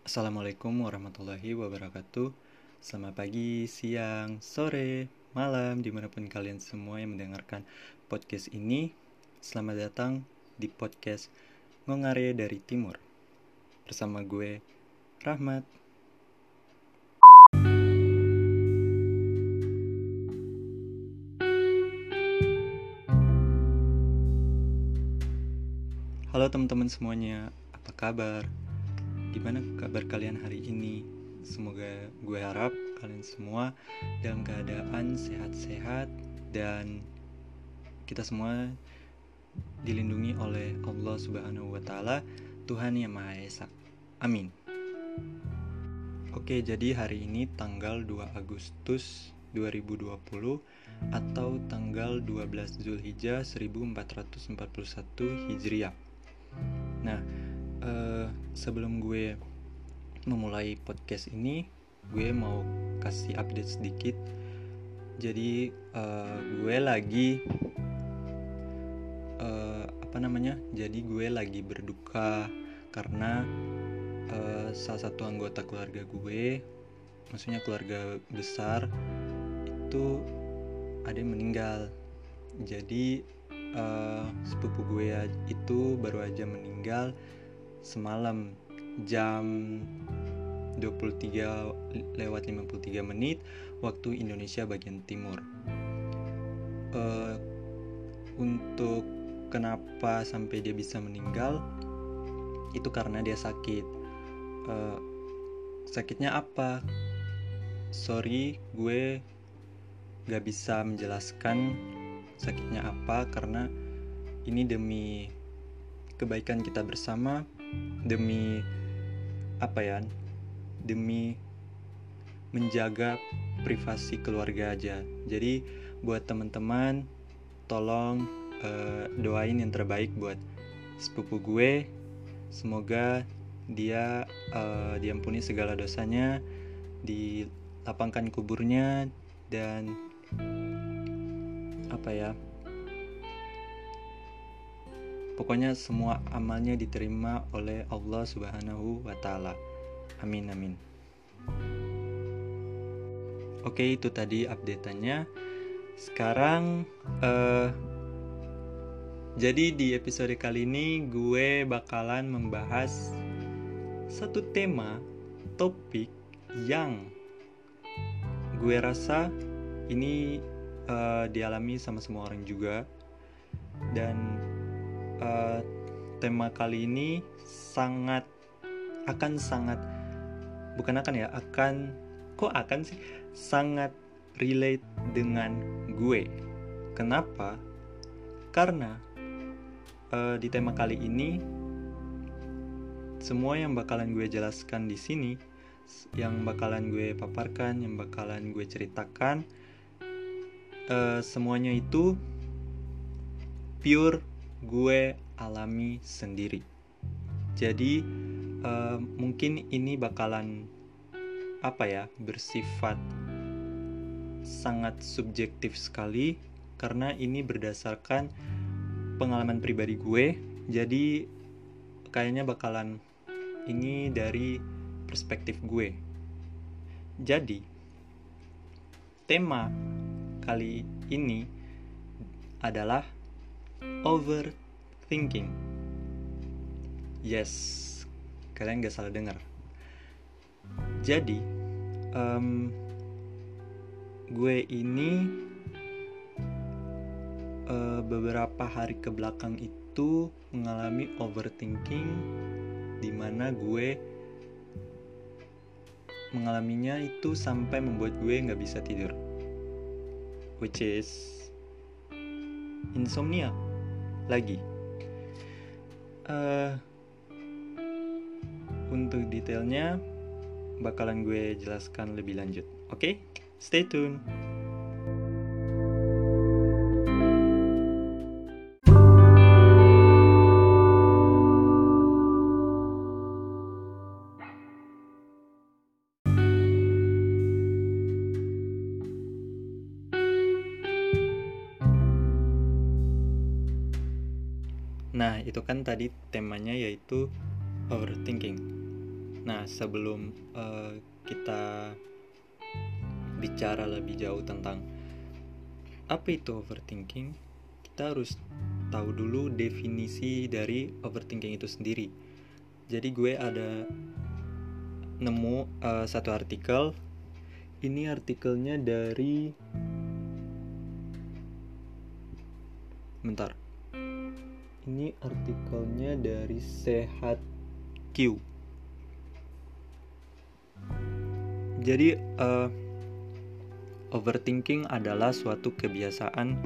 Assalamualaikum warahmatullahi wabarakatuh. Selamat pagi, siang, sore, malam Di mana pun kalian semua yang mendengarkan podcast ini. Selamat datang di podcast Ngongare dari Timur. Bersama gue, Rahmat. Halo teman-teman semuanya, apa kabar? Gimana kabar kalian hari ini? Semoga gue harap kalian semua dalam keadaan sehat-sehat dan kita semua dilindungi oleh Allah Subhanahu wa taala, Tuhan yang Maha Esa. Amin. Oke, jadi hari ini tanggal 2 Agustus 2020 atau tanggal 12 Zulhijjah 1441 Hijriah. Nah, uh, sebelum gue memulai podcast ini, gue mau kasih update sedikit. Jadi uh, gue lagi uh, apa namanya? Jadi gue lagi berduka karena uh, salah satu anggota keluarga gue, maksudnya keluarga besar itu ada yang meninggal. Jadi uh, sepupu gue itu baru aja meninggal semalam jam 23 lewat 53 menit waktu Indonesia bagian timur. Uh, untuk kenapa sampai dia bisa meninggal itu karena dia sakit. Uh, sakitnya apa? Sorry, gue gak bisa menjelaskan sakitnya apa karena ini demi kebaikan kita bersama demi apa ya? Demi menjaga privasi keluarga aja. Jadi buat teman-teman tolong uh, doain yang terbaik buat sepupu gue. Semoga dia uh, diampuni segala dosanya dilapangkan kuburnya dan apa ya Pokoknya semua amalnya diterima oleh Allah Subhanahu wa taala. Amin amin. Oke, itu tadi update-nya. Sekarang uh, jadi di episode kali ini gue bakalan membahas satu tema topik yang gue rasa ini uh, dialami sama semua orang juga dan uh, tema kali ini sangat akan sangat bukan akan ya akan kok akan sih? Sangat relate dengan gue. Kenapa? Karena uh, di tema kali ini semua yang bakalan gue jelaskan di sini yang bakalan gue paparkan yang bakalan gue ceritakan uh, semuanya itu pure gue alami sendiri. Jadi uh, mungkin ini bakalan apa ya bersifat sangat subjektif sekali karena ini berdasarkan pengalaman pribadi gue. Jadi kayaknya bakalan ini dari perspektif gue. Jadi tema kali ini adalah overthinking. Yes, kalian gak salah dengar. Jadi, um, gue ini uh, beberapa hari ke belakang itu mengalami overthinking, di mana gue mengalaminya itu sampai membuat gue nggak bisa tidur, which is insomnia lagi. Uh, untuk detailnya bakalan gue jelaskan lebih lanjut. Oke, okay? stay tune. Itu kan tadi temanya yaitu overthinking. Nah, sebelum uh, kita bicara lebih jauh tentang apa itu overthinking, kita harus tahu dulu definisi dari overthinking itu sendiri. Jadi gue ada nemu uh, satu artikel. Ini artikelnya dari Bentar. Ini artikelnya dari Sehat Q. Jadi uh, overthinking adalah suatu kebiasaan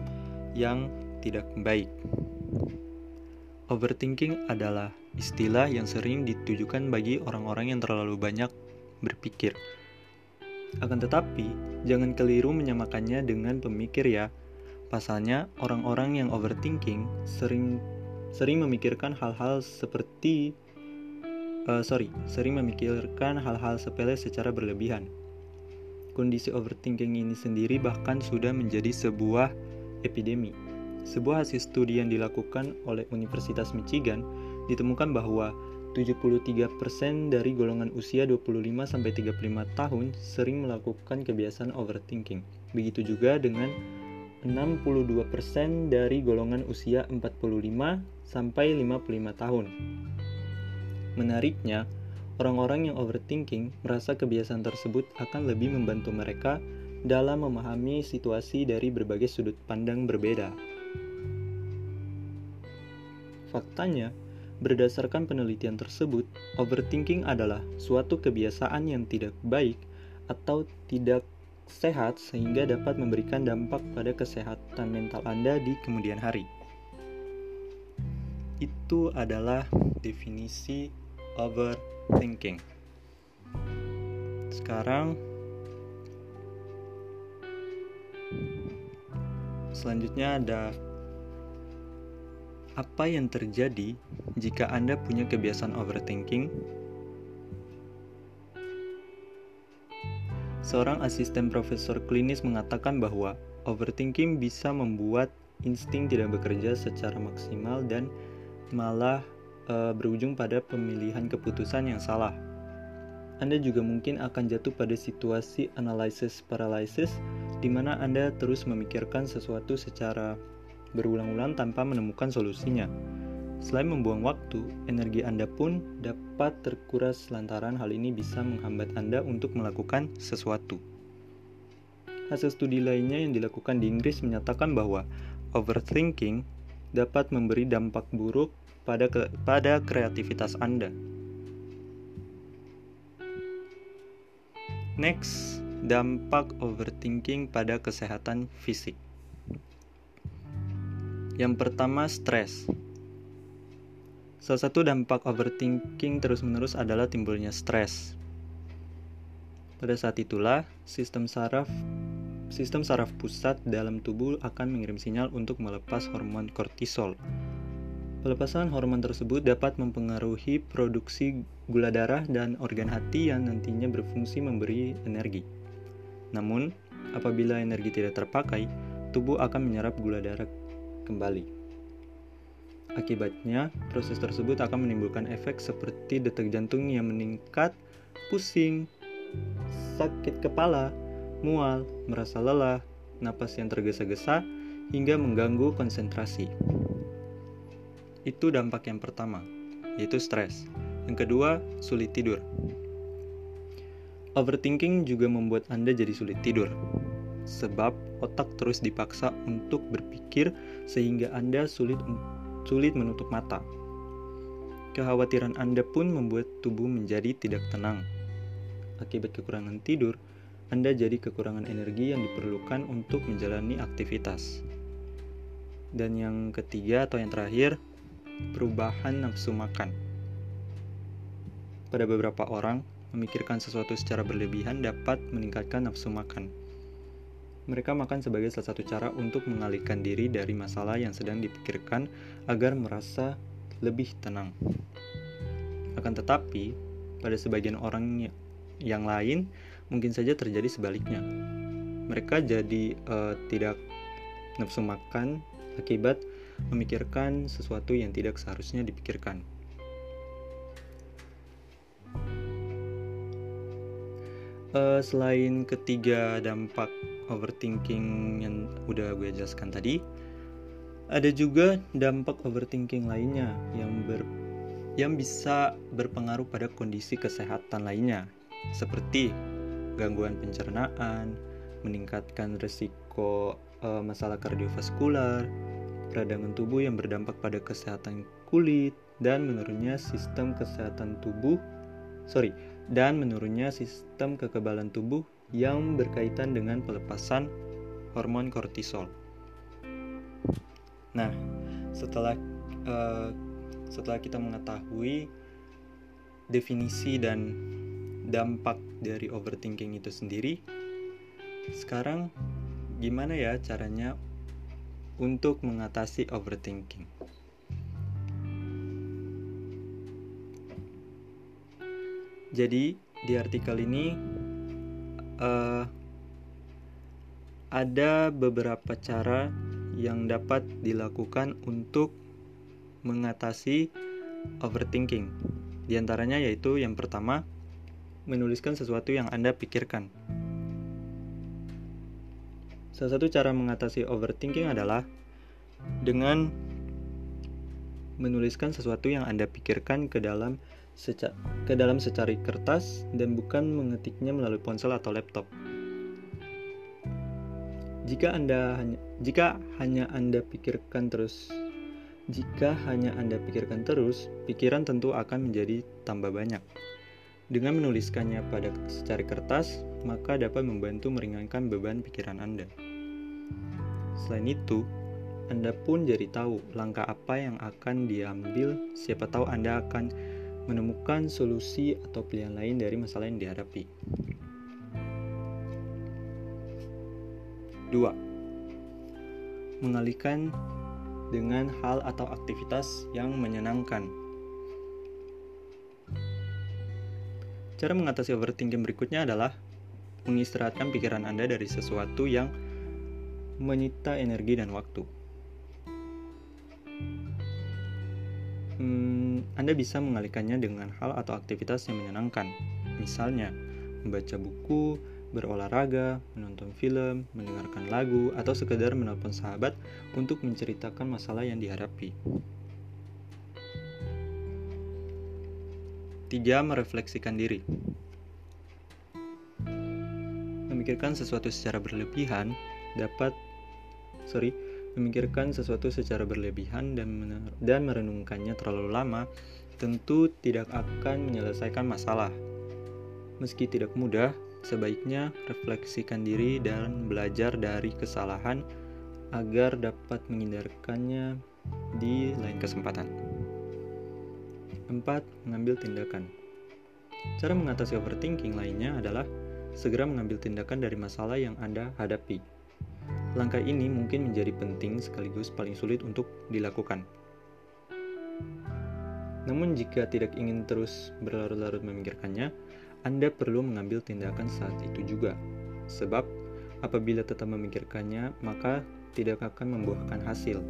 yang tidak baik. Overthinking adalah istilah yang sering ditujukan bagi orang-orang yang terlalu banyak berpikir. Akan tetapi, jangan keliru menyamakannya dengan pemikir ya. Pasalnya, orang-orang yang overthinking sering sering memikirkan hal-hal seperti uh, sorry, sering memikirkan hal-hal sepele secara berlebihan. Kondisi overthinking ini sendiri bahkan sudah menjadi sebuah epidemi. Sebuah hasil studi yang dilakukan oleh Universitas Michigan ditemukan bahwa 73% dari golongan usia 25-35 tahun sering melakukan kebiasaan overthinking. Begitu juga dengan 62% dari golongan usia 45 sampai 55 tahun. Menariknya, orang-orang yang overthinking merasa kebiasaan tersebut akan lebih membantu mereka dalam memahami situasi dari berbagai sudut pandang berbeda. Faktanya, berdasarkan penelitian tersebut, overthinking adalah suatu kebiasaan yang tidak baik atau tidak sehat sehingga dapat memberikan dampak pada kesehatan mental Anda di kemudian hari. Itu adalah definisi overthinking. Sekarang selanjutnya ada apa yang terjadi jika Anda punya kebiasaan overthinking? Seorang asisten profesor klinis mengatakan bahwa overthinking bisa membuat insting tidak bekerja secara maksimal dan malah e, berujung pada pemilihan keputusan yang salah. Anda juga mungkin akan jatuh pada situasi analysis paralysis di mana Anda terus memikirkan sesuatu secara berulang-ulang tanpa menemukan solusinya. Selain membuang waktu, energi Anda pun dapat terkuras lantaran hal ini bisa menghambat Anda untuk melakukan sesuatu. Hasil studi lainnya yang dilakukan di Inggris menyatakan bahwa overthinking dapat memberi dampak buruk pada ke pada kreativitas Anda. Next, dampak overthinking pada kesehatan fisik. Yang pertama, stres. Salah satu dampak overthinking terus-menerus adalah timbulnya stres. Pada saat itulah, sistem saraf sistem saraf pusat dalam tubuh akan mengirim sinyal untuk melepas hormon kortisol. Pelepasan hormon tersebut dapat mempengaruhi produksi gula darah dan organ hati yang nantinya berfungsi memberi energi. Namun, apabila energi tidak terpakai, tubuh akan menyerap gula darah kembali. Akibatnya, proses tersebut akan menimbulkan efek seperti detak jantung yang meningkat, pusing, sakit kepala, mual, merasa lelah, napas yang tergesa-gesa, hingga mengganggu konsentrasi. Itu dampak yang pertama, yaitu stres. Yang kedua, sulit tidur. Overthinking juga membuat Anda jadi sulit tidur sebab otak terus dipaksa untuk berpikir sehingga Anda sulit sulit menutup mata. Kekhawatiran Anda pun membuat tubuh menjadi tidak tenang. Akibat kekurangan tidur, Anda jadi kekurangan energi yang diperlukan untuk menjalani aktivitas. Dan yang ketiga atau yang terakhir, perubahan nafsu makan. Pada beberapa orang, memikirkan sesuatu secara berlebihan dapat meningkatkan nafsu makan. Mereka makan sebagai salah satu cara untuk mengalihkan diri dari masalah yang sedang dipikirkan agar merasa lebih tenang. Akan tetapi, pada sebagian orang yang lain mungkin saja terjadi sebaliknya. Mereka jadi uh, tidak nafsu makan akibat memikirkan sesuatu yang tidak seharusnya dipikirkan. Uh, selain ketiga dampak overthinking yang udah gue jelaskan tadi, ada juga dampak overthinking lainnya yang ber yang bisa berpengaruh pada kondisi kesehatan lainnya, seperti gangguan pencernaan, meningkatkan risiko uh, masalah kardiovaskular, peradangan tubuh yang berdampak pada kesehatan kulit, dan menurunnya sistem kesehatan tubuh, sorry, dan menurunnya sistem kekebalan tubuh yang berkaitan dengan pelepasan hormon kortisol. Nah, setelah uh, setelah kita mengetahui definisi dan dampak dari overthinking itu sendiri, sekarang gimana ya caranya untuk mengatasi overthinking? Jadi di artikel ini uh, ada beberapa cara yang dapat dilakukan untuk mengatasi overthinking. Di antaranya yaitu yang pertama, menuliskan sesuatu yang Anda pikirkan. Salah satu cara mengatasi overthinking adalah dengan menuliskan sesuatu yang Anda pikirkan ke dalam ke dalam secari kertas dan bukan mengetiknya melalui ponsel atau laptop. Jika Anda hanya jika hanya Anda pikirkan terus jika hanya Anda pikirkan terus, pikiran tentu akan menjadi tambah banyak. Dengan menuliskannya pada secari kertas, maka dapat membantu meringankan beban pikiran Anda. Selain itu, Anda pun jadi tahu langkah apa yang akan diambil, siapa tahu Anda akan menemukan solusi atau pilihan lain dari masalah yang dihadapi. 2. Mengalihkan dengan hal atau aktivitas yang menyenangkan. Cara mengatasi overthinking berikutnya adalah mengistirahatkan pikiran Anda dari sesuatu yang menyita energi dan waktu. Hmm, Anda bisa mengalihkannya dengan hal atau aktivitas yang menyenangkan, misalnya membaca buku, berolahraga, menonton film, mendengarkan lagu, atau sekedar menelpon sahabat untuk menceritakan masalah yang dihadapi. Tiga, merefleksikan diri. Memikirkan sesuatu secara berlebihan dapat sorry, memikirkan sesuatu secara berlebihan dan dan merenungkannya terlalu lama tentu tidak akan menyelesaikan masalah. Meski tidak mudah, sebaiknya refleksikan diri dan belajar dari kesalahan agar dapat menghindarkannya di lain kesempatan. 4. Mengambil tindakan. Cara mengatasi overthinking lainnya adalah segera mengambil tindakan dari masalah yang Anda hadapi. Langkah ini mungkin menjadi penting sekaligus paling sulit untuk dilakukan. Namun jika tidak ingin terus berlarut-larut memikirkannya, anda perlu mengambil tindakan saat itu juga, sebab apabila tetap memikirkannya, maka tidak akan membuahkan hasil.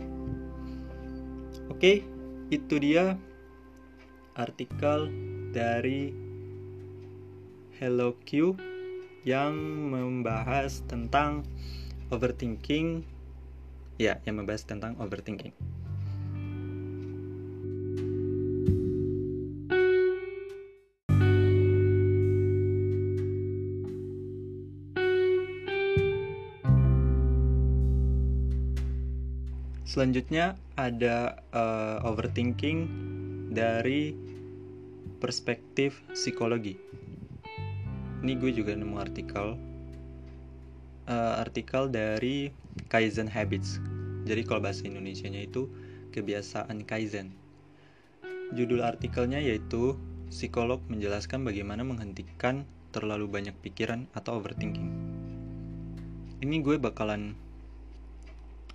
Oke, itu dia artikel dari Hello Q yang membahas tentang overthinking. Ya, yang membahas tentang overthinking. Selanjutnya ada uh, overthinking dari perspektif psikologi. Ini gue juga nemu artikel uh, artikel dari Kaizen Habits. Jadi kalau bahasa Indonesia-nya itu kebiasaan Kaizen. Judul artikelnya yaitu psikolog menjelaskan bagaimana menghentikan terlalu banyak pikiran atau overthinking. Ini gue bakalan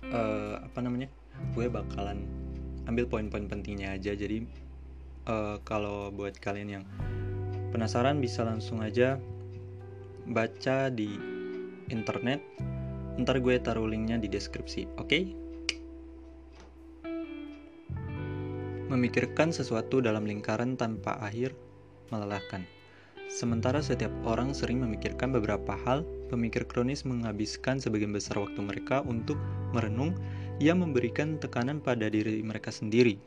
uh, apa namanya gue bakalan ambil poin-poin pentingnya aja jadi uh, kalau buat kalian yang penasaran bisa langsung aja baca di internet ntar gue taruh linknya di deskripsi oke okay? memikirkan sesuatu dalam lingkaran tanpa akhir melelahkan Sementara setiap orang sering memikirkan beberapa hal, pemikir kronis menghabiskan sebagian besar waktu mereka untuk merenung yang memberikan tekanan pada diri mereka sendiri.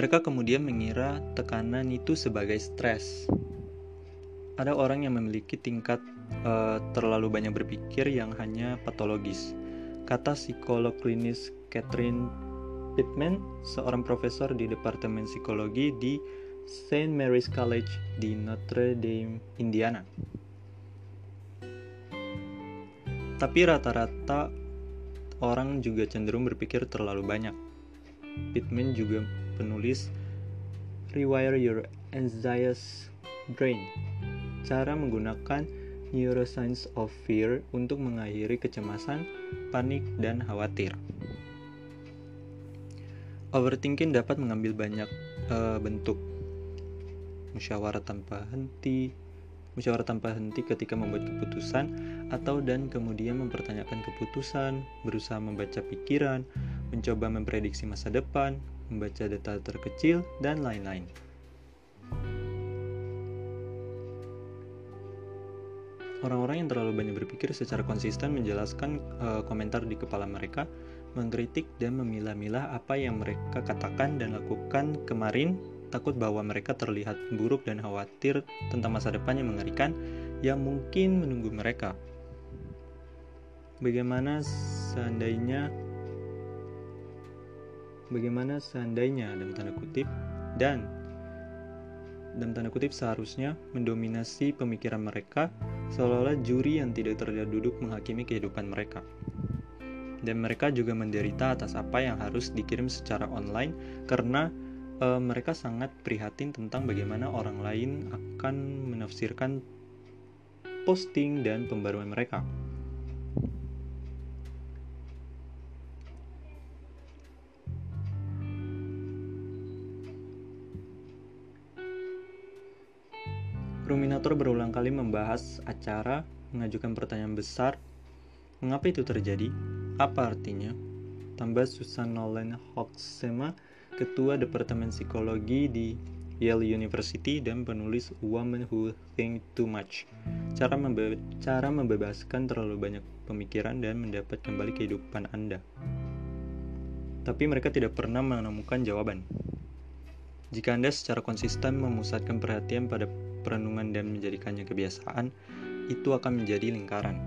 Mereka kemudian mengira tekanan itu sebagai stres. Ada orang yang memiliki tingkat uh, terlalu banyak berpikir yang hanya patologis. Kata psikolog klinis Catherine Pittman, seorang profesor di Departemen Psikologi di St. Mary's College di Notre Dame, Indiana. Tapi rata-rata orang juga cenderung berpikir terlalu banyak. Pittman juga penulis Rewire Your Anxious Brain, cara menggunakan neuroscience of fear untuk mengakhiri kecemasan, panik, dan khawatir. Overthinking dapat mengambil banyak uh, bentuk, musyawarah tanpa henti, musyawarah tanpa henti ketika membuat keputusan, atau dan kemudian mempertanyakan keputusan, berusaha membaca pikiran, mencoba memprediksi masa depan, membaca data terkecil, dan lain-lain. Orang-orang yang terlalu banyak berpikir secara konsisten menjelaskan uh, komentar di kepala mereka, mengkritik dan memilah-milah apa yang mereka katakan dan lakukan kemarin takut bahwa mereka terlihat buruk dan khawatir tentang masa depan yang mengerikan yang mungkin menunggu mereka. Bagaimana seandainya bagaimana seandainya dalam tanda kutip dan dalam tanda kutip seharusnya mendominasi pemikiran mereka seolah-olah juri yang tidak terlihat duduk menghakimi kehidupan mereka. Dan mereka juga menderita atas apa yang harus dikirim secara online karena uh, mereka sangat prihatin tentang bagaimana orang lain akan menafsirkan posting dan pembaruan mereka. Ruminator berulang kali membahas acara, mengajukan pertanyaan besar, mengapa itu terjadi, apa artinya, tambah Susan Nolan Hoxema ketua Departemen Psikologi di Yale University dan penulis Woman Who Think Too Much. Cara, membe cara membebaskan terlalu banyak pemikiran dan mendapat kembali kehidupan Anda. Tapi mereka tidak pernah menemukan jawaban. Jika Anda secara konsisten memusatkan perhatian pada perenungan dan menjadikannya kebiasaan, itu akan menjadi lingkaran.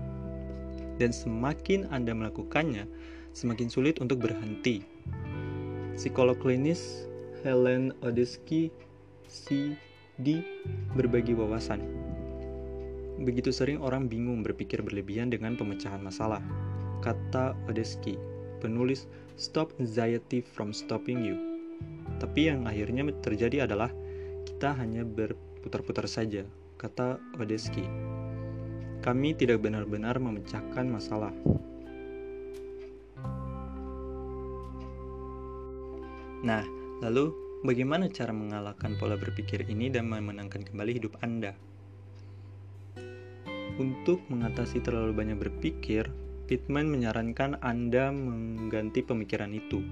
Dan semakin Anda melakukannya, semakin sulit untuk berhenti Psikolog klinis Helen Odesky CD berbagi wawasan. Begitu sering orang bingung berpikir berlebihan dengan pemecahan masalah. Kata Odesky, penulis Stop Anxiety from Stopping You. Tapi yang akhirnya terjadi adalah kita hanya berputar-putar saja, kata Odesky. Kami tidak benar-benar memecahkan masalah. Nah, lalu bagaimana cara mengalahkan pola berpikir ini dan memenangkan kembali hidup Anda? Untuk mengatasi terlalu banyak berpikir, Pittman menyarankan Anda mengganti pemikiran itu.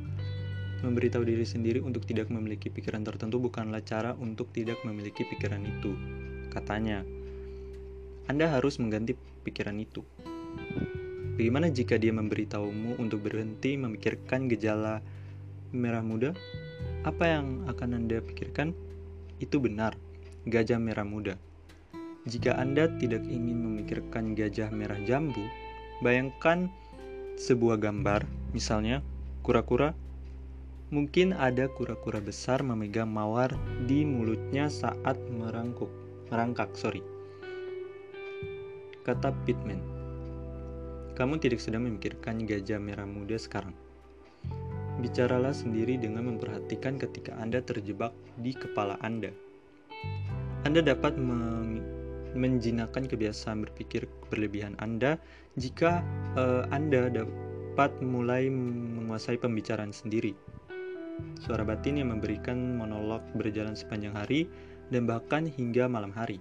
Memberitahu diri sendiri untuk tidak memiliki pikiran tertentu bukanlah cara untuk tidak memiliki pikiran itu, katanya. Anda harus mengganti pikiran itu. Bagaimana jika dia memberitahumu untuk berhenti memikirkan gejala merah muda, apa yang akan Anda pikirkan? Itu benar, gajah merah muda. Jika Anda tidak ingin memikirkan gajah merah jambu, bayangkan sebuah gambar, misalnya kura-kura. Mungkin ada kura-kura besar memegang mawar di mulutnya saat merangkuk, merangkak, sorry. Kata Pitman. Kamu tidak sedang memikirkan gajah merah muda sekarang. Bicaralah sendiri dengan memperhatikan ketika Anda terjebak di kepala Anda. Anda dapat menjinakkan kebiasaan berpikir berlebihan Anda jika uh, Anda dapat mulai menguasai pembicaraan sendiri. Suara batin yang memberikan monolog berjalan sepanjang hari dan bahkan hingga malam hari.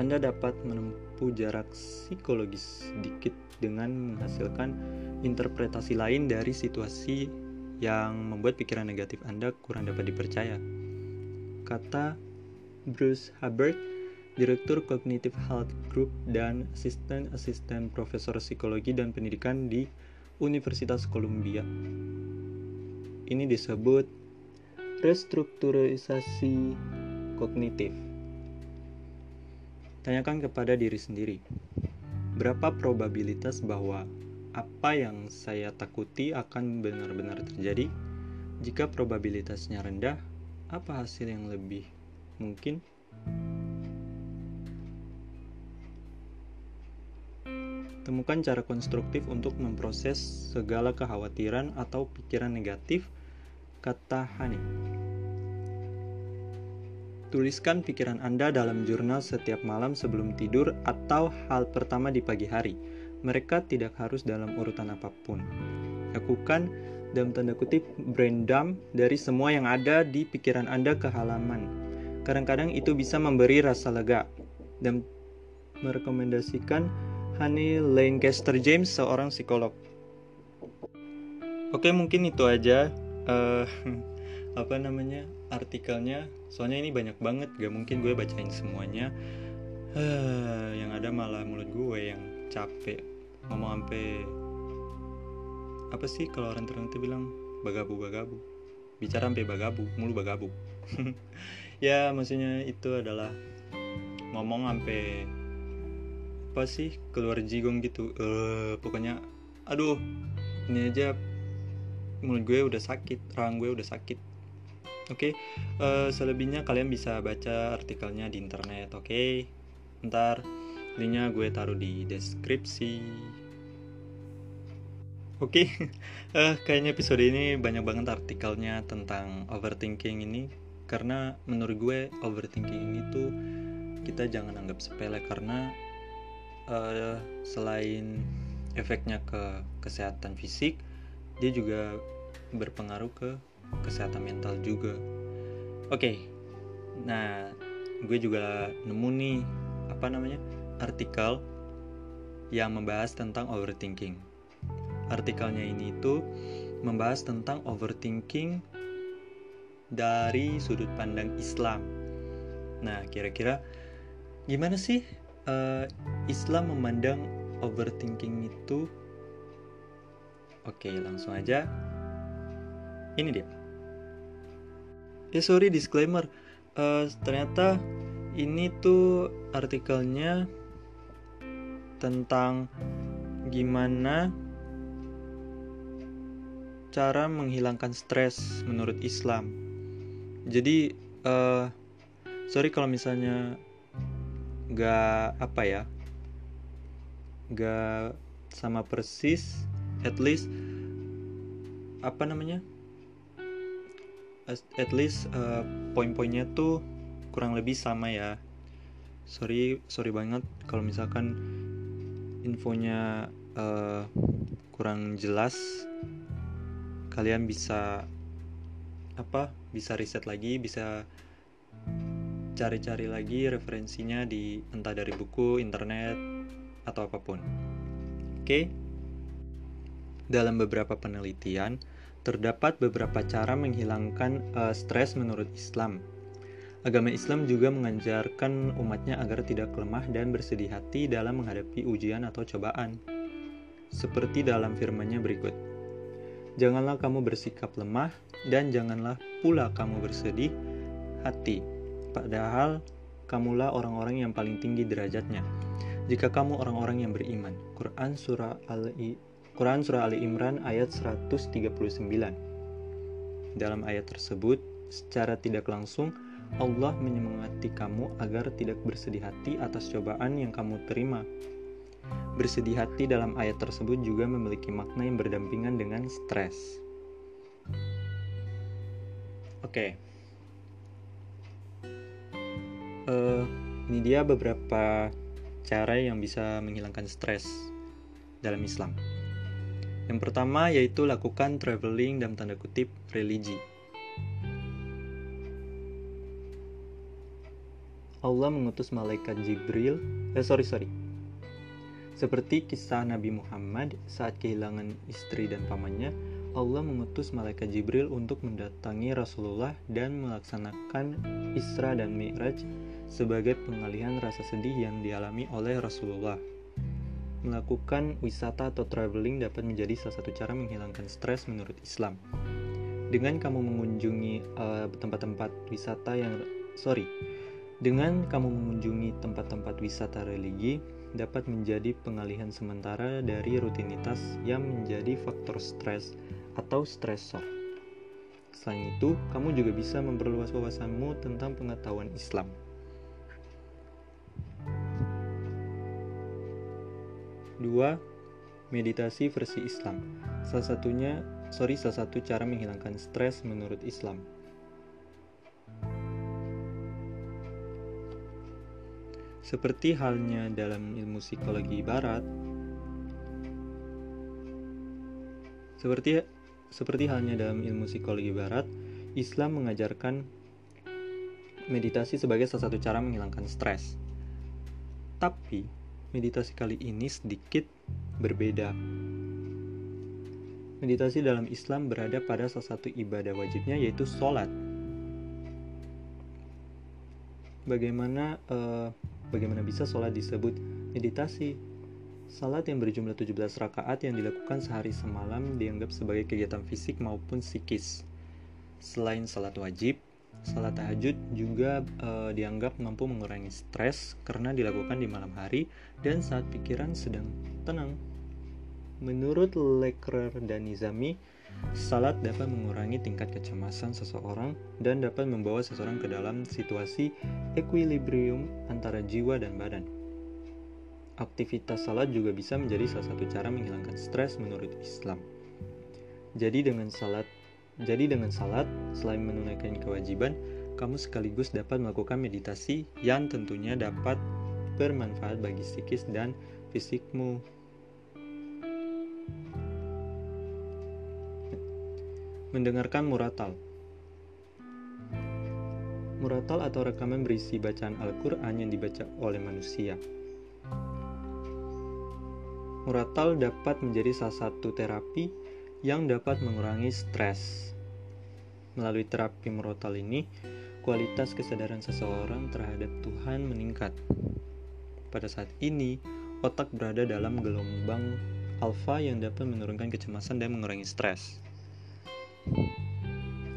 Anda dapat menempuh jarak psikologis sedikit dengan menghasilkan interpretasi lain dari situasi yang membuat pikiran negatif Anda kurang dapat dipercaya. Kata Bruce Hubbard, Direktur Cognitive Health Group dan asisten-asisten profesor psikologi dan pendidikan di Universitas Columbia. Ini disebut restrukturisasi kognitif. Tanyakan kepada diri sendiri, berapa probabilitas bahwa apa yang saya takuti akan benar-benar terjadi? Jika probabilitasnya rendah, apa hasil yang lebih mungkin? Temukan cara konstruktif untuk memproses segala kekhawatiran atau pikiran negatif, kata Hani. Tuliskan pikiran Anda dalam jurnal setiap malam sebelum tidur atau hal pertama di pagi hari. Mereka tidak harus dalam urutan apa pun. Lakukan dalam tanda kutip brain dump dari semua yang ada di pikiran Anda ke halaman. Kadang-kadang itu bisa memberi rasa lega dan merekomendasikan Honey Lancaster James, seorang psikolog. Oke, mungkin itu aja uh, apa namanya artikelnya. Soalnya ini banyak banget, gak mungkin gue bacain semuanya. Uh, yang ada malah mulut gue yang capek. Ngomong sampai apa sih kalau orang Toronto bilang? Bagabu bagabu. Bicara sampai bagabu mulu bagabu. Ya maksudnya itu adalah ngomong sampai apa sih keluar jigong gitu. Uh, pokoknya aduh ini aja mulut gue udah sakit rahang gue udah sakit oke okay? uh, eh, selebihnya kalian bisa baca artikelnya di internet oke okay? ntar linknya gue taruh di deskripsi oke okay? uh, eh, kayaknya episode ini banyak banget artikelnya tentang overthinking ini karena menurut gue overthinking ini tuh kita jangan anggap sepele karena uh, selain efeknya ke kesehatan fisik dia juga berpengaruh ke kesehatan mental juga oke okay. nah gue juga nemu nih apa namanya artikel yang membahas tentang overthinking artikelnya ini itu membahas tentang overthinking dari sudut pandang Islam nah kira-kira gimana sih uh, Islam memandang overthinking itu Oke, langsung aja. Ini dia. Ya sorry disclaimer. Uh, ternyata ini tuh artikelnya tentang gimana cara menghilangkan stres menurut Islam. Jadi uh, sorry kalau misalnya gak apa ya gak sama persis at least apa namanya at least uh, poin-poinnya tuh kurang lebih sama ya sorry sorry banget kalau misalkan infonya uh, kurang jelas kalian bisa apa bisa riset lagi bisa cari-cari lagi referensinya di entah dari buku, internet, atau apa pun. Oke. Dalam beberapa penelitian, terdapat beberapa cara menghilangkan uh, stres menurut Islam. Agama Islam juga mengajarkan umatnya agar tidak lemah dan bersedih hati dalam menghadapi ujian atau cobaan. Seperti dalam firman-Nya berikut. Janganlah kamu bersikap lemah dan janganlah pula kamu bersedih hati padahal kamulah orang-orang yang paling tinggi derajatnya. Jika kamu orang-orang yang beriman. Quran surah Ali Quran surah Ali Imran ayat 139. Dalam ayat tersebut, secara tidak langsung Allah menyemangati kamu agar tidak bersedih hati atas cobaan yang kamu terima. Bersedih hati dalam ayat tersebut juga memiliki makna yang berdampingan dengan stres. Oke. Okay uh, ini dia beberapa cara yang bisa menghilangkan stres dalam Islam. Yang pertama yaitu lakukan traveling dalam tanda kutip religi. Allah mengutus malaikat Jibril, eh sorry sorry, seperti kisah Nabi Muhammad saat kehilangan istri dan pamannya, Allah mengutus malaikat Jibril untuk mendatangi Rasulullah dan melaksanakan Isra dan Mi'raj sebagai pengalihan rasa sedih yang dialami oleh Rasulullah. Melakukan wisata atau traveling dapat menjadi salah satu cara menghilangkan stres menurut Islam. Dengan kamu mengunjungi eh, tempat-tempat uh, wisata yang sorry, dengan kamu mengunjungi tempat-tempat wisata religi, dapat menjadi pengalihan sementara dari rutinitas yang menjadi faktor stres atau stresor. Selain itu, kamu juga bisa memperluas wawasanmu tentang pengetahuan Islam. Dua, meditasi versi Islam. Salah satunya, sorry, salah satu cara menghilangkan stres menurut Islam. Seperti halnya dalam ilmu psikologi barat, seperti seperti halnya dalam ilmu psikologi barat, Islam mengajarkan meditasi sebagai salah satu cara menghilangkan stres. Tapi, meditasi kali ini sedikit berbeda. Meditasi dalam Islam berada pada salah satu ibadah wajibnya yaitu sholat. Bagaimana uh, Bagaimana bisa sholat disebut meditasi? Salat yang berjumlah 17 rakaat yang dilakukan sehari semalam dianggap sebagai kegiatan fisik maupun psikis. Selain salat wajib, salat tahajud juga e, dianggap mampu mengurangi stres karena dilakukan di malam hari dan saat pikiran sedang tenang. Menurut Lekrer dan Nizami, Salat dapat mengurangi tingkat kecemasan seseorang dan dapat membawa seseorang ke dalam situasi equilibrium antara jiwa dan badan. Aktivitas salat juga bisa menjadi salah satu cara menghilangkan stres menurut Islam. Jadi dengan salat, jadi dengan salat selain menunaikan kewajiban, kamu sekaligus dapat melakukan meditasi yang tentunya dapat bermanfaat bagi psikis dan fisikmu. Mendengarkan muratal. Muratal atau rekaman berisi bacaan Al-Quran yang dibaca oleh manusia. Muratal dapat menjadi salah satu terapi yang dapat mengurangi stres. Melalui terapi muratal ini, kualitas kesadaran seseorang terhadap Tuhan meningkat. Pada saat ini, otak berada dalam gelombang alfa yang dapat menurunkan kecemasan dan mengurangi stres.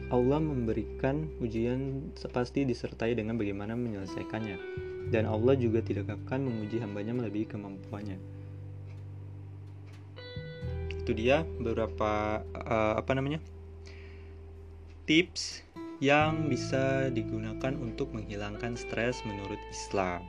Allah memberikan ujian pasti disertai dengan bagaimana menyelesaikannya. Dan Allah juga tidak akan menguji hambanya melebihi kemampuannya. Itu dia beberapa uh, apa namanya tips yang bisa digunakan untuk menghilangkan stres menurut Islam.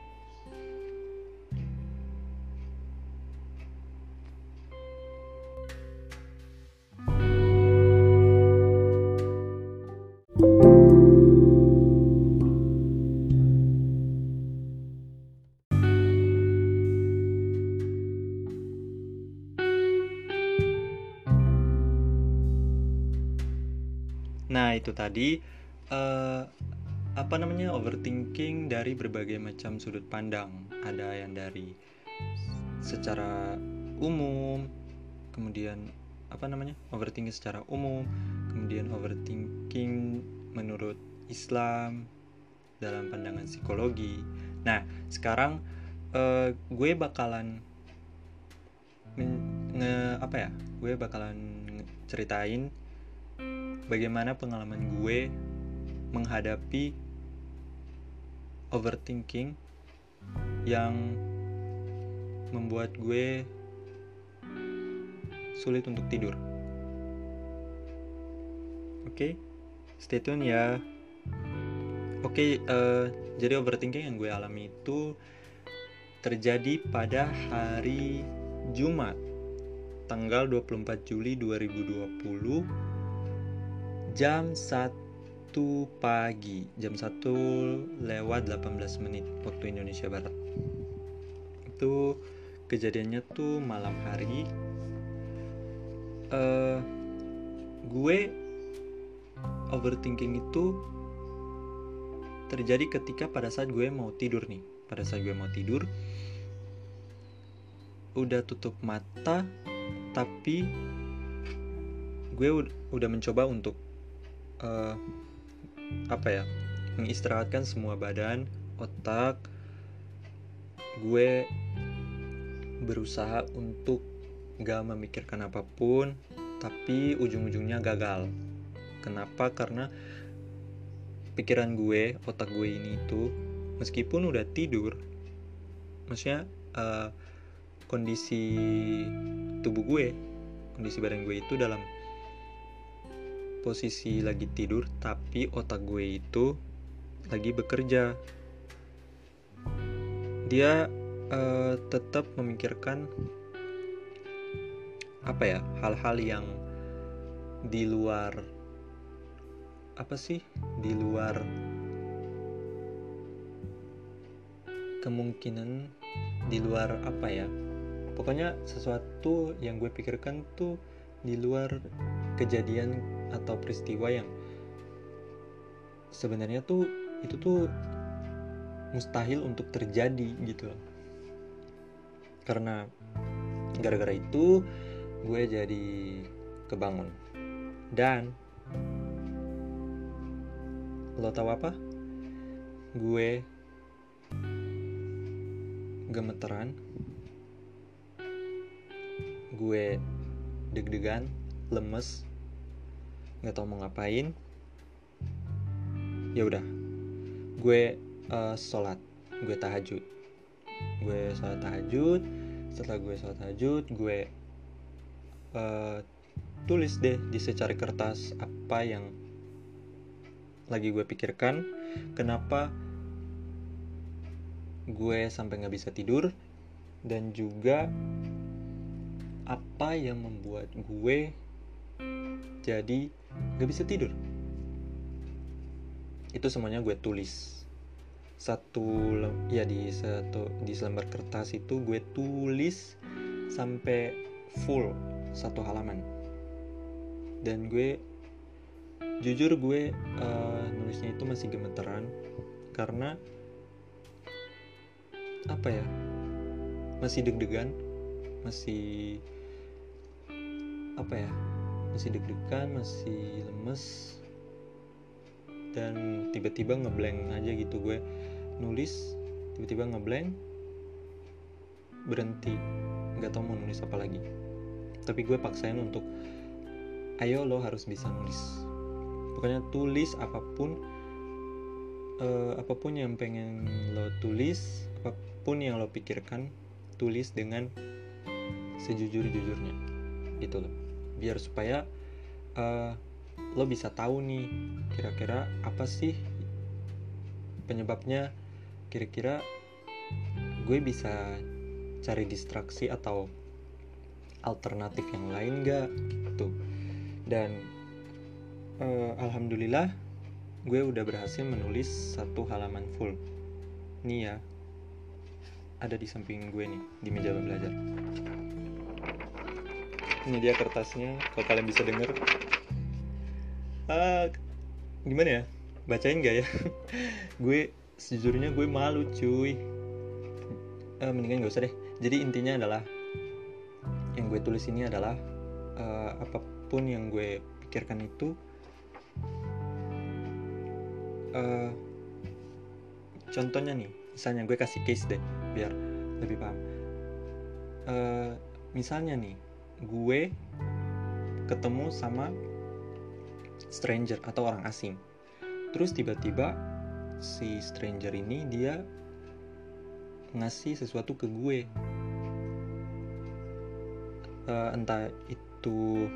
Itu tadi uh, apa namanya overthinking dari berbagai macam sudut pandang. Ada yang dari secara umum, kemudian apa namanya? overthinking secara umum, kemudian overthinking menurut Islam dalam pandangan psikologi. Nah, sekarang uh, gue bakalan nge apa ya? Gue bakalan ceritain bagaimana pengalaman gue menghadapi overthinking yang membuat gue sulit untuk tidur. Oke, okay? stay tune ya. Oke, okay, uh, eh, jadi overthinking yang gue alami itu terjadi pada hari Jumat tanggal 24 Juli 2020 jam 1 pagi. Jam 1 lewat 18 menit waktu Indonesia Barat. Itu kejadiannya tuh malam hari. Uh, gue overthinking itu terjadi ketika pada saat gue mau tidur nih. Pada saat gue mau tidur udah tutup mata tapi gue udah mencoba untuk uh, apa ya mengistirahatkan semua badan otak. Gue berusaha untuk gak memikirkan apa pun tapi ujung-ujungnya gagal. Kenapa? Karena pikiran gue otak gue ini itu meskipun udah tidur maksudnya uh, kondisi tubuh gue kondisi badan gue itu dalam posisi lagi tidur tapi otak gue itu lagi bekerja. Dia uh, tetap memikirkan apa ya hal-hal yang di luar apa sih di luar kemungkinan di luar apa ya pokoknya sesuatu yang gue pikirkan tuh di luar kejadian atau peristiwa yang sebenarnya tuh itu tuh mustahil untuk terjadi gitu loh. Karena gara-gara itu gue jadi kebangun. Dan lo tau apa? Gue gemeteran. Gue deg-degan lemes nggak tahu mau ngapain ya udah. Gue uh, sholat gue tahajud. Gue sholat tahajud setelah gue sholat tahajud gue uh, tulis deh di secari kertas apa yang lagi gue pikirkan kenapa gue sampai nggak bisa tidur dan juga apa yang membuat gue jadi gak bisa tidur. Itu semuanya gue tulis. Satu ya di satu di selembar kertas itu gue tulis sampai full satu halaman. Dan gue jujur gue uh, nulisnya itu masih gemeteran karena apa ya? Masih deg-degan masih apa ya masih deg-degan masih lemes dan tiba-tiba ngeblank aja gitu. Gue nulis tiba-tiba ngeblank berhenti. Nggak tahu mau nulis apa lagi. Tapi gue paksain untuk ayo lo harus bisa nulis. Pokoknya tulis apa pun uh, apa pun yang pengen lo tulis apa pun yang lo pikirkan tulis dengan sejujur-jujurnya. Gitu loh biar supaya uh, lo bisa tahu nih kira-kira apa sih penyebabnya kira-kira gue bisa cari distraksi atau alternatif yang lain gak gitu. Dan uh, alhamdulillah gue udah berhasil menulis satu halaman full. Nih ya ada di samping gue nih di meja belajar ini dia kertasnya kalau kalian bisa denger. Uh, gimana ya? Bacain gak ya? Gue sejujurnya gue malu cuy. Uh, mendingan gak usah deh. Jadi intinya adalah yang gue tulis ini adalah uh, apa pun yang gue pikirkan itu uh, contohnya nih misalnya gue kasih case deh biar lebih paham. Uh, misalnya nih gue ketemu sama stranger atau orang asing. Terus tiba-tiba si stranger ini dia ngasih sesuatu ke gue. Uh, entah itu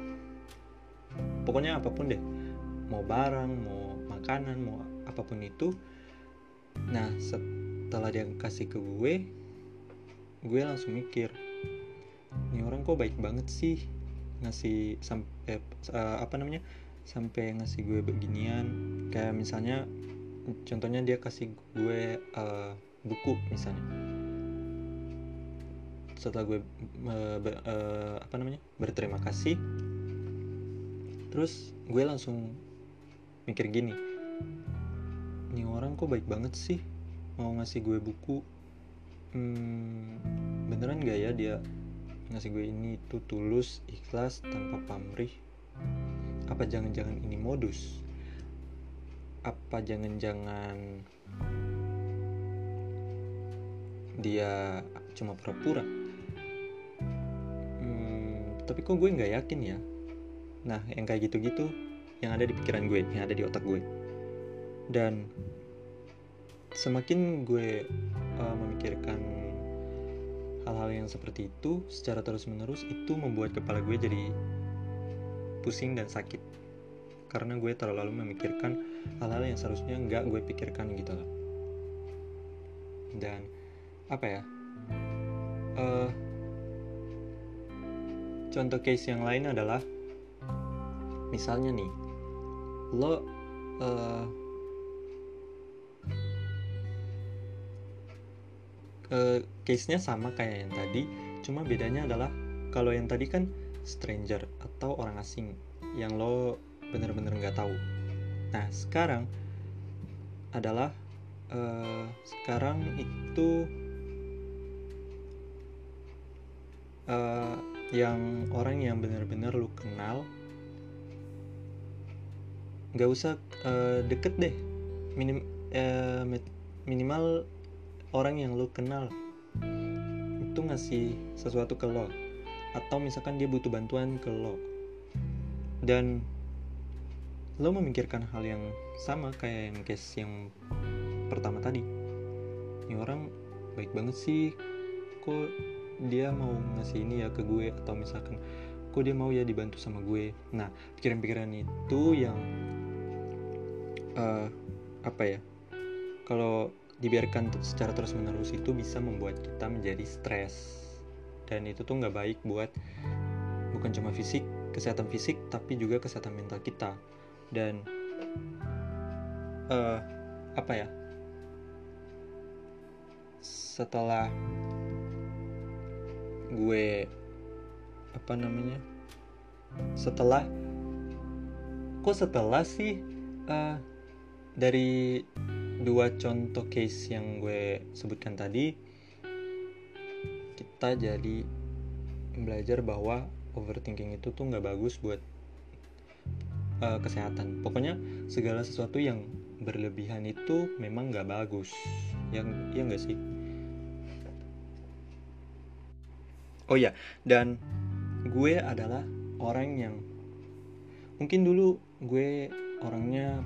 pokoknya apa pun deh. Mau barang, mau makanan, mau apa pun itu. Nah, setelah dia kasih ke gue, gue langsung mikir, orang kok baik banget sih? Ngasih sampai uh, apa namanya? Sampai ngasih gue beginian. Kayak misalnya contohnya dia kasih gue uh, buku misalnya. Setelah gue uh, ber, uh, apa namanya? Berterima kasih. Terus gue langsung mikir gini ini orang kok baik banget sih mau ngasih gue buku? Hmm, beneran gak ya dia ngasih gue ini tuh tulus ikhlas tanpa pamrih. Apa jangan-jangan ini modus? Apa jangan-jangan dia cuma pura-pura? Hmm, tapi kok gue nggak yakin ya? Nah yang kayak gitu-gitu yang ada di pikiran gue yang ada di otak gue. Dan semakin gue uh, memikirkan hal-hal yang seperti itu secara terus-menerus itu membuat kepala gue jadi pusing dan sakit. Karena gue terlalu memikirkan hal-hal yang seharusnya nggak gue pikirkan gitu loh. Dan apa ya? Uh, contoh case yang lain adalah misalnya nih lo uh, uh, case-nya sama kayak yang tadi cuma bedanya adalah kalau yang tadi kan stranger atau orang asing yang lo bener-bener nggak tahu. Nah sekarang adalah uh, sekarang itu uh, yang orang yang benar-benar lu kenal nggak usah uh, deket deh. Minim uh, minimal orang yang lu kenal itu ngasih sesuatu ke lo. Atau misalkan dia butuh bantuan ke lo. Dan lo memikirkan hal yang sama kayak yang case yang pertama tadi. Ini orang baik banget sih. Kok dia mau ngasih ini ya ke gue? Atau misalkan kok dia mau ya dibantu sama gue? Nah pikiran-pikiran itu yang uh, apa ya? Kalau dibiarkan secara terus menerus itu bisa membuat kita menjadi stres. Dan itu tuh nggak baik buat bukan cuma fisik kesehatan fisik tapi juga kesehatan mental kita. Dan uh, apa ya? Setelah gue apa namanya? Setelah kok setelah sih uh, dari dua contoh case yang gue sebutkan tadi kita jadi belajar bahwa overthinking itu tuh nggak bagus buat uh, kesehatan. Pokoknya segala sesuatu yang berlebihan itu memang nggak bagus. Yang ya nggak sih? Oh ya dan gue adalah orang yang mungkin dulu gue orangnya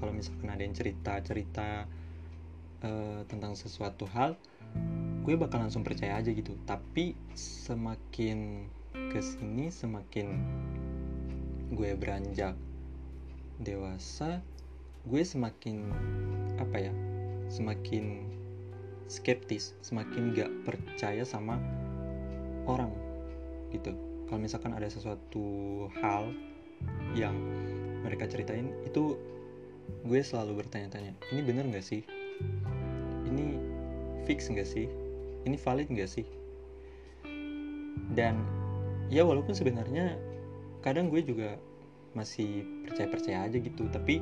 kalau misalkan ada yang cerita cerita uh, tentang sesuatu hal gue bakal langsung percaya aja gitu. Tapi semakin ke sini semakin gue beranjak dewasa gue semakin apa ya semakin skeptis semakin gak percaya sama orang gitu. Kalau misalkan ada sesuatu hal yang mereka ceritain itu gue selalu bertanya-tanya ini bener nggak sih? Ini fix nggak sih? Ini valid nggak sih? Dan ya walaupun sebenarnya kadang gue juga masih percaya-percaya aja gitu tapi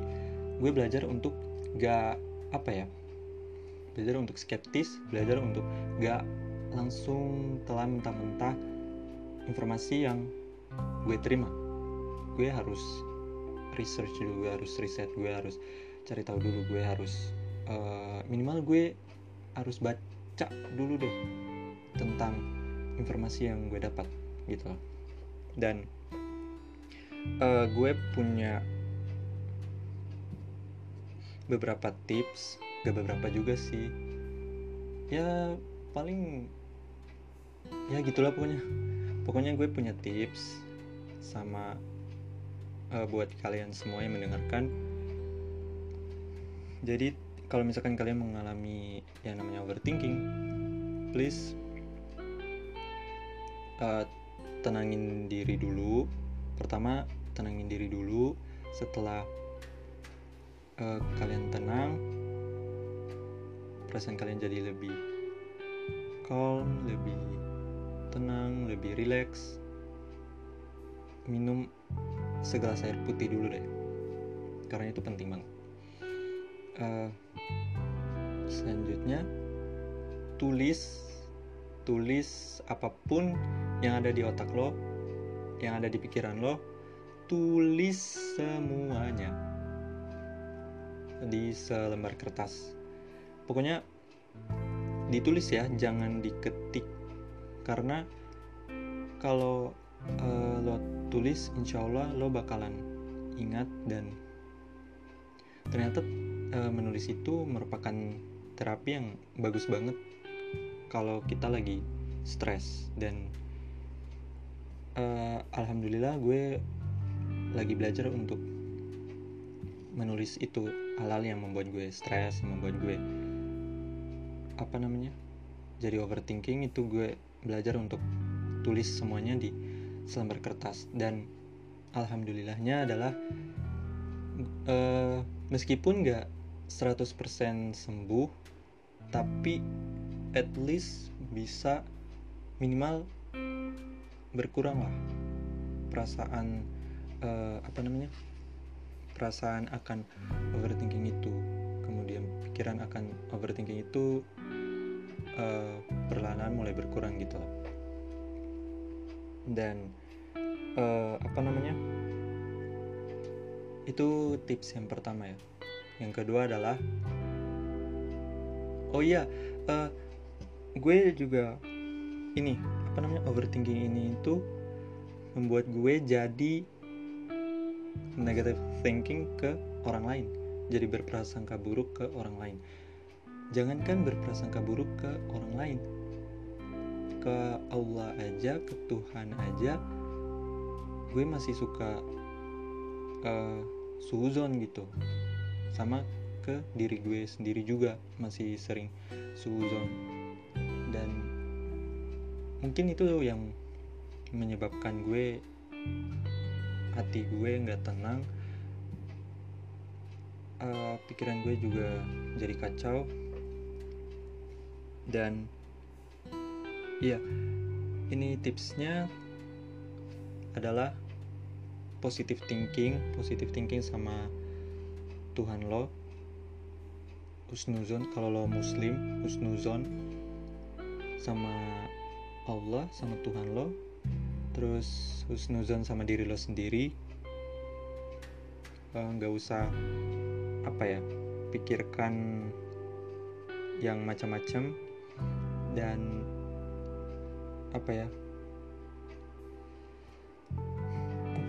gue belajar untuk gak apa ya belajar untuk skeptis belajar untuk gak langsung telan mentah-mentah informasi yang gue terima. Gue harus research dulu gue harus riset gue harus cari tahu dulu gue harus uh, minimal gue harus baca dulu deh tentang informasi yang gue dapat gitu. Dan uh, gue punya beberapa tips gak beberapa juga sih. Ya paling ya gitulah pokoknya. Pokoknya gue punya tips sama uh, buat kalian semua yang mendengarkan. Jadi kalau misalkan kalian mengalami yang namanya overthinking please uh, tenangin diri dulu. Pertama tenangin diri dulu. Setelah uh, kalian tenang perasaan kalian jadi lebih calm, lebih tenang, lebih rileks. Minum segelas air putih dulu deh, karena itu penting banget. Uh, selanjutnya, tulis, tulis apa pun yang ada di otak lo, yang ada di pikiran lo, tulis semuanya di selembar kertas. Pokoknya ditulis ya jangan diketik. Karena kalau uh, lo tulis insya Allah lo bakalan ingat dan ternyata uh, menulis itu merupakan terapi yang bagus banget kalau kita lagi stres dan uh, alhamdulillah gue lagi belajar untuk menulis itu hal-hal yang membuat gue stres membuat gue apa namanya jadi overthinking. Itu gue belajar untuk tulis semuanya di selembar kertas dan alhamdulillahnya adalah uh, meskipun nggak 100% sembuh tapi at least bisa minimal berkurang lah perasaan uh, apa namanya perasaan akan overthinking itu. Kemudian pikiran akan overthinking itu uh, perlahan mulai berkurang gitu. Loh dan uh, apa namanya? Itu tips yang pertama ya. Yang kedua adalah oh iya uh, gue juga ini apa namanya overthinking ini itu membuat gue jadi negative thinking ke orang lain. Jadi berprasangka buruk ke orang lain. Jangankan berprasangka buruk ke orang lain. Ke Allah aja ke Tuhan aja gue masih suka uh, suzon gitu. Sama ke diri gue sendiri juga masih sering suzon dan mungkin itu yang menyebabkan gue hati gue nggak tenang. Uh, pikiran gue juga jadi kacau. Dan ya ini tipsnya adalah positive thinking positive thinking sama Tuhan lo usnuzon kalau lo muslim usnuzon sama Allah sama Tuhan lo. Terus husnuzon sama diri lo sendiri. Eh, nggak usah apa ya pikirkan yang macam-macam. Dan apa ya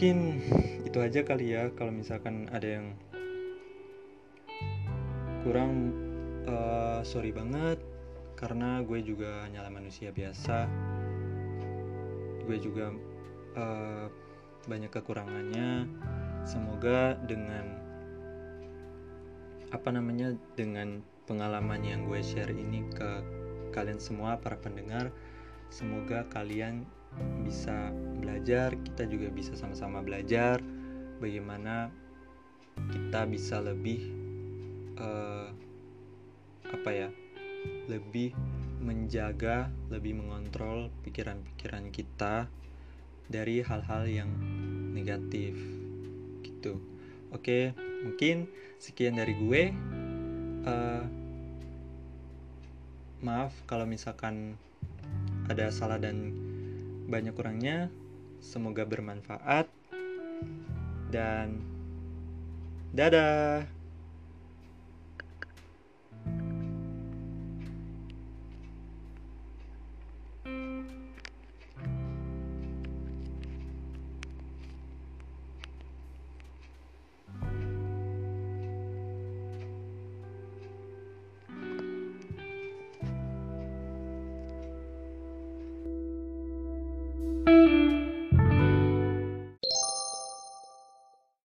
mungkin itu aja kali ya kalau misalkan ada yang kurang uh, sorry banget karena gue juga nyala manusia biasa. Gue juga uh, banyak kekurangannya. Semoga dengan apa namanya dengan pengalaman yang gue share ini ke kalian semua para pendengar semoga kalian bisa belajar kita juga bisa sama-sama belajar bagaimana kita bisa lebih uh, apa ya lebih menjaga, lebih mengontrol pikiran-pikiran kita dari hal-hal yang negatif gitu. Oke, mungkin sekian dari gue. Uh, maaf kalau misalkan ada salah dan banyak kurangnya. Semoga bermanfaat dan dadah.